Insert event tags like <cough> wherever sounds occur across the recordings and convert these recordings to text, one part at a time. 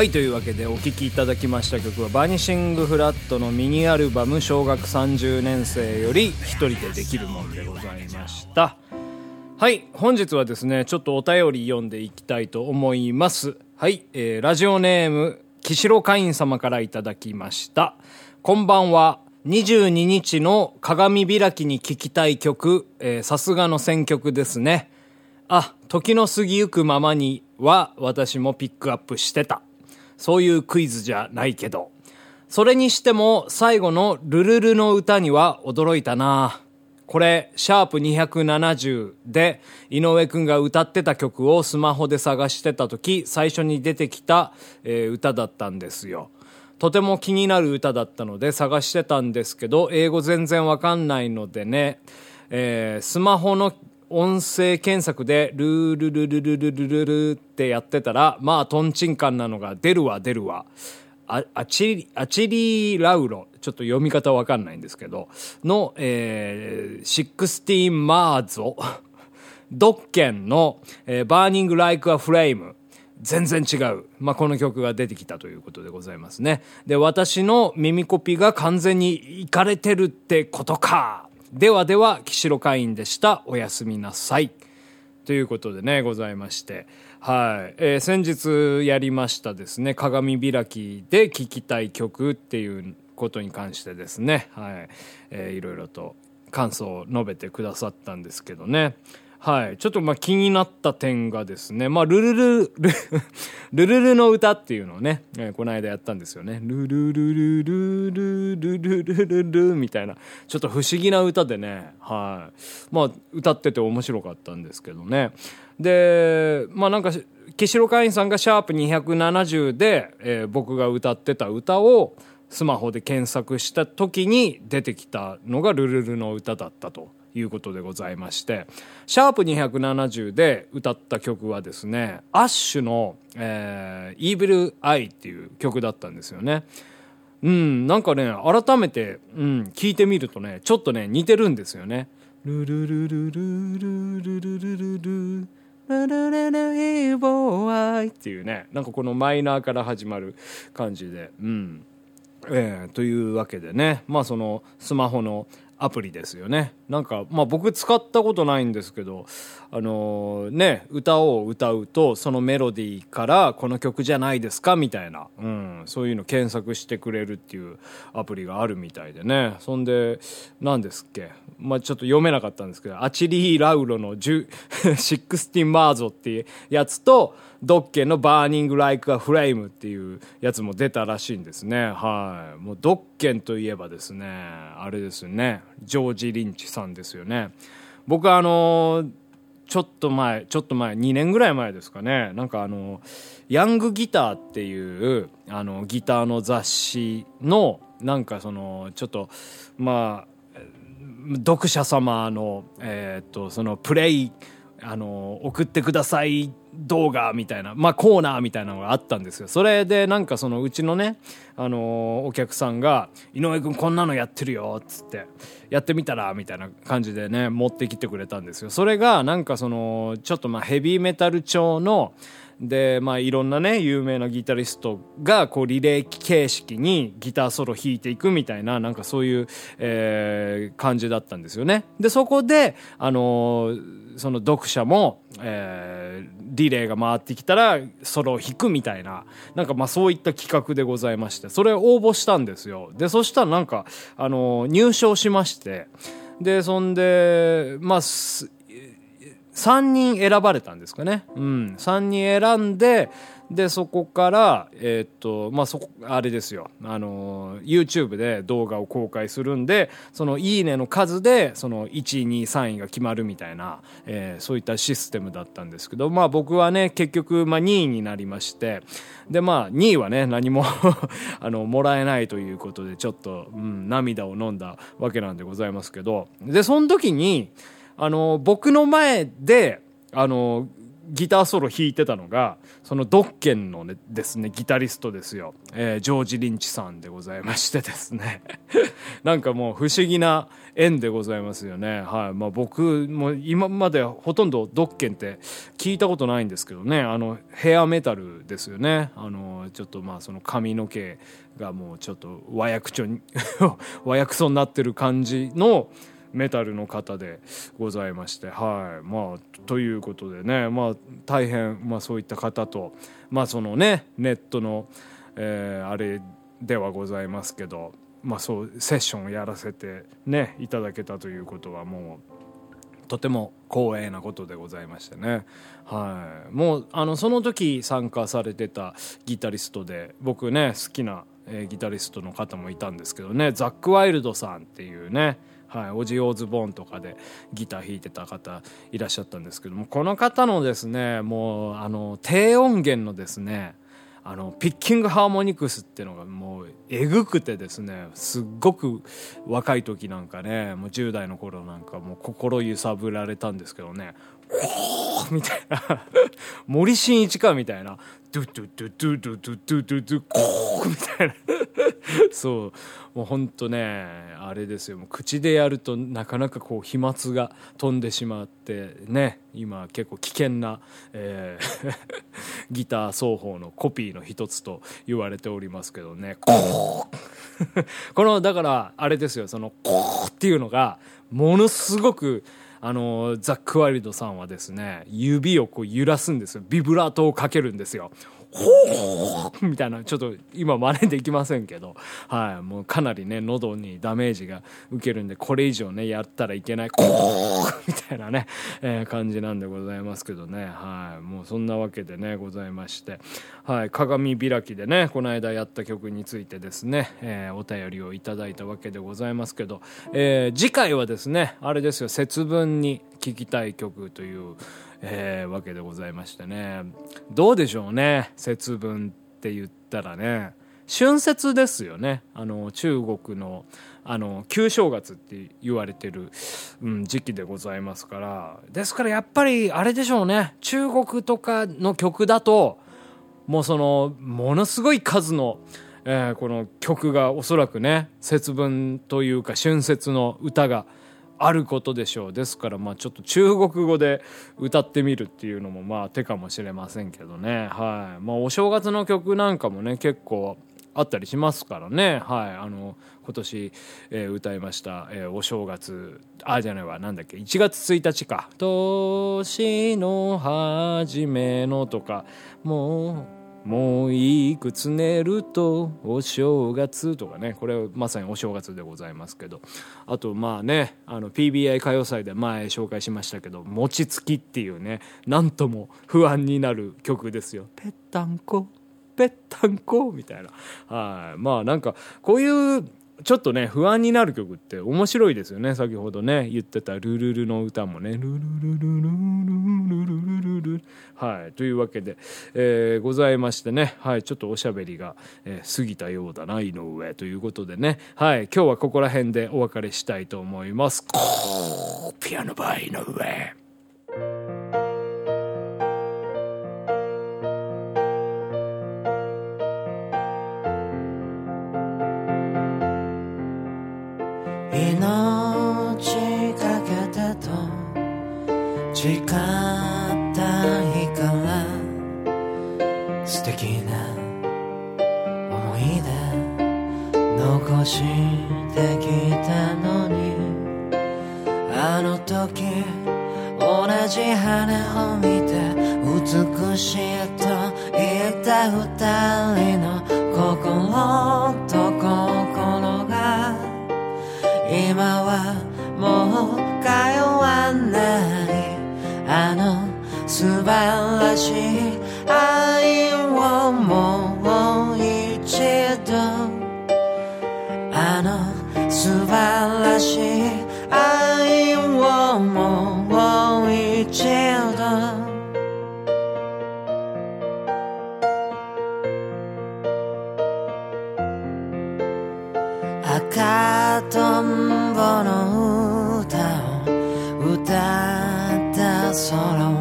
はいというわけでお聴きいただきました曲はバニシングフラットのミニアルバム小学30年生より一人でできるもんでございました。はい本日はですねちょっとお便り読んでいきたいと思います。はい、えーラジオネーム岸代会員様からいただきました。こんばんは。22日の鏡開きに聴きたい曲。さすがの選曲ですね。あ、時の過ぎゆくままには私もピックアップしてた。そういうクイズじゃないけど。それにしても最後のルルルの歌には驚いたな。これ、シャープ270で井上くんが歌ってた曲をスマホで探してた時、最初に出てきた、えー歌だったんですよ。とても気になる歌だったので探してたんですけど、英語全然わかんないのでね、えースマホの音声検索でルールルルルルルルルってやってたら、まあトンチンカンなのが出るわ出るわ。あアチリアチリラウロ、ちょっと読み方わかんないんですけど、の、えー、 Sixteen Marzo、<laughs> ドッケンの、えー、 Burning Like a Flame。全然違う。まあ、この曲が出てきたということでございますね。で、私の耳コピが完全にいかれてるってことか。ではでは、岸路会員でした。おやすみなさい。ということでね、ございまして。はい。えー先日やりましたですね、鏡開きで聴きたい曲っていうことに関してですね、はい。えーいろいろと感想を述べてくださったんですけどね。はい。ちょっとまあ気になった点がですね、まあルルル、ル <laughs> ルルルの歌っていうのをね、えーこの間やったんですよね。ルルルルルルルルルルルみたいな、ちょっと不思議な歌でね、はい。まあ歌ってて面白かったんですけどね。で、まあなんか、岸代会員さんがシャープ270で、えー僕が歌ってた歌をスマホで検索した時に出てきたのがルルルの歌だったということでございまして、シャープ270で歌った曲はですね、アッシュの、えー、Evil Eye っていう曲だったんですよね。うん、なんかね、改めて、うん、聞いてみるとね、ちょっとね、似てるんですよね。ルルルルルルルルルルルルララララヘイボーアイっていうね、なんかこのマイナーから始まる感じで、うん。えーというわけでね、まあそのスマホのアプリですよね。なんか、まあ僕使ったことないんですけど、あのーね、歌を歌うと、そのメロディーからこの曲じゃないですかみたいな、うん、そういうの検索してくれるっていうアプリがあるみたいでね。そんで、何ですっけ、まあちょっと読めなかったんですけど、アチリー・ラウロの10 16 Marzo <laughs> っていうやつと、ドッケンの Burning Like a Flame っていうやつも出たらしいんですね。はい。もうドッケンといえばですね、あれですよね、ジョージ・リンチさんですよね。僕はあのーちょっと前、ちょっと前、2年ぐらい前ですかね、なんかあの、ヤングギターっていう、あの、ギターの雑誌の、なんかその、ちょっと、まあ、読者様の、えーっと、そのプレイ、あの、送ってください動画みたいな、まあコーナーみたいなのがあったんですよ。それでなんかそのうちのね、あのお客さんが、井上くんこんなのやってるよ、っつって、やってみたら、みたいな感じでね、持ってきてくれたんですよ。それがなんかその、ちょっとまあヘビーメタル調の、で、まあいろんなね、有名なギタリストが、こうリレー形式にギターソロ弾いていくみたいな、なんかそういう、えー感じだったんですよね。で、そこで、あのーその読者も、えーリレーが回ってきたらソロを弾くみたいな、なんかまあそういった企画でございまして、それ応募したんですよ。で、そしたらなんか、あのー入賞しまして、で、そんで、まあ、3人選ばれたんですかね。うん。3人選んで、で、そこから、えーっと、まあ、そこ、あれですよ。あの、YouTube で動画を公開するんで、その、いいねの数で、その、1位、2位、3位が決まるみたいな、えーそういったシステムだったんですけど、まあ、僕はね、結局、まあ、2位になりまして、で、まあ、2位はね、何も <laughs> あの、もらえないということで、ちょっと、うん、涙を飲んだわけなんでございますけど、で、その時に、あの、僕の前で、あの、ギターソロ弾いてたのが、そのドッケンのね、ですね、ギタリストですよ。えージョージ・リンチさんでございましてですね。<laughs> なんかもう不思議な縁でございますよね。はい。まあ僕も今までほとんどドッケンって聞いたことないんですけどね、あの、ヘアメタルですよね。あの、ちょっとまあその髪の毛がもうちょっと和訳調に、<laughs> 和訳そうになってる感じの、メタルの方でございましてはい。まあということでねまあ大変まあそういった方とまあそのねネットの、えーあれではございますけどまあそうセッションをやらせてねいただけたということはもうとても光栄なことでございましてね、はい、もうあのその時参加されてたギタリストで僕ね好きな、えーギタリストの方もいたんですけどねザック・ワイルドさんっていうねはい、オジ・オーズボーンとかでギター弾いてた方いらっしゃったんですけどもこの方のですねもうあの低音源のですねあのピッキングハーモニクスっていうのがもうえぐくてですねすっごく若い時なんかねもう10代の頃なんかもう心揺さぶられたんですけどね。みたいな。<laughs> 森進一かみたいな。ドゥドゥドゥドゥドゥドゥドゥドゥドゥコーみたいな。そう。もうほんとねあれですよ。もう口でやるとなかなかこう飛沫が飛んでしまってね。今結構危険な、えー <laughs> ギター奏法のコピーの一つと言われておりますけどね。コーこのだからあれですよ。そのコーっていうのがものすごくあのザック・ワイルドさんはですね指をこう揺らすんですよ。ビブラートをかけるんですよ。ほーみたいなちょっと今真似できませんけど。はいもうかなりね喉にダメージが受けるんでこれ以上ねやったらいけない。コーみたいなね、えー感じなんでございますけどね。はいもうそんなわけでねございまして。はい鏡開きでねこの間やった曲についてですね、えーお便りをいただいたわけでございますけど、えー次回はですねあれですよ節分に聴きたい曲というえーわけでございましてね。どうでしょうね節分って言ったらね。春節ですよね。あの中国のあの旧正月って言われてる、うん、時期でございますから。ですからやっぱりあれでしょうね。中国とかの曲だともうそのものすごい数の、えーこの曲がおそらくね節分というか春節の歌があることでしょう。ですからまあちょっと中国語で歌ってみるっていうのもまあ手かもしれませんけどね。はい。まあお正月の曲なんかもね結構あったりしますからね。はい。あの今年、えー歌いました、えーお正月あじゃないわ。なんだっけ。1月1日か「年の初めの」とかもうもういくつ寝るとお正月とかねこれはまさにお正月でございますけど。あとまあねあの PBI 歌謡祭で前紹介しましたけど「餅つき」っていうねなんとも不安になる曲ですよ。ぺったんこぺったんこみたいな。はい。まあなんかこういうちょっとね不安になる曲って面白いですよね。先ほどね言ってた「ルルル」の歌もね「ルルルルルルルルルルル」はい。というわけで、えーございましてね。はい。ちょっとおしゃべりが、えー過ぎたようだな井上。ということでね。はい。今日はここら辺でお別れしたいと思います。ピアノバー井上。誓った日から素敵な思い出残してきたのにあの時同じ羽を見て美しいと言った二人の心と心が今はもう通わない素晴らしい愛をもう一度。あの素晴らしい愛をもう一度。赤とんぼの歌を歌った空は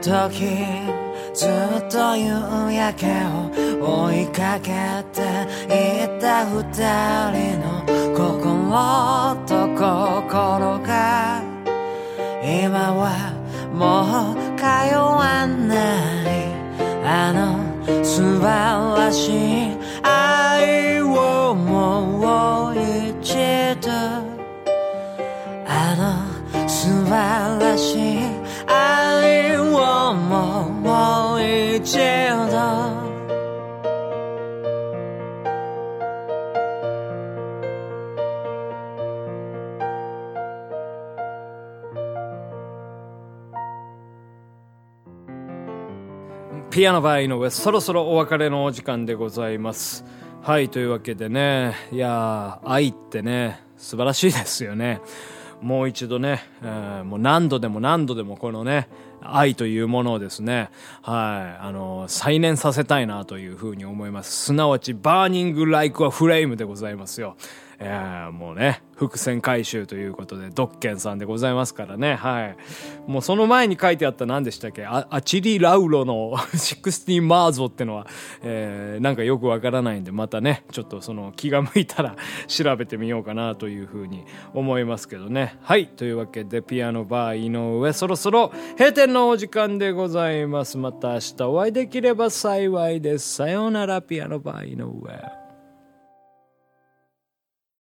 時ずっと夕焼けを追いかけていた二人の心と心が今はもう通わない。あの素晴らしい愛をもう一度あの素晴らしい。もう一度ピアノバー井上そろそろお別れのお時間でございます。はいというわけでね。いやー愛ってね素晴らしいですよね。もう一度ね、えーもう何度でも何度でもこのね愛というものをですねはいあの再燃させたいなというふうに思います。すなわちバーニングライクはフレームでございますよ。えーもうね伏線回収ということでドッケンさんでございますからね。はい。もうその前に書いてあった何でしたっけ？あアチリ・ラウロの <laughs> 16 Marzo ってのは、えーなんかよくわからないんでまたねちょっとその気が向いたら <laughs> 調べてみようかなというふうに思いますけどね。はい。というわけでピアノバー井上そろそろ閉店のお時間でございます。また明日お会いできれば幸いです。さようならピアノバー井上。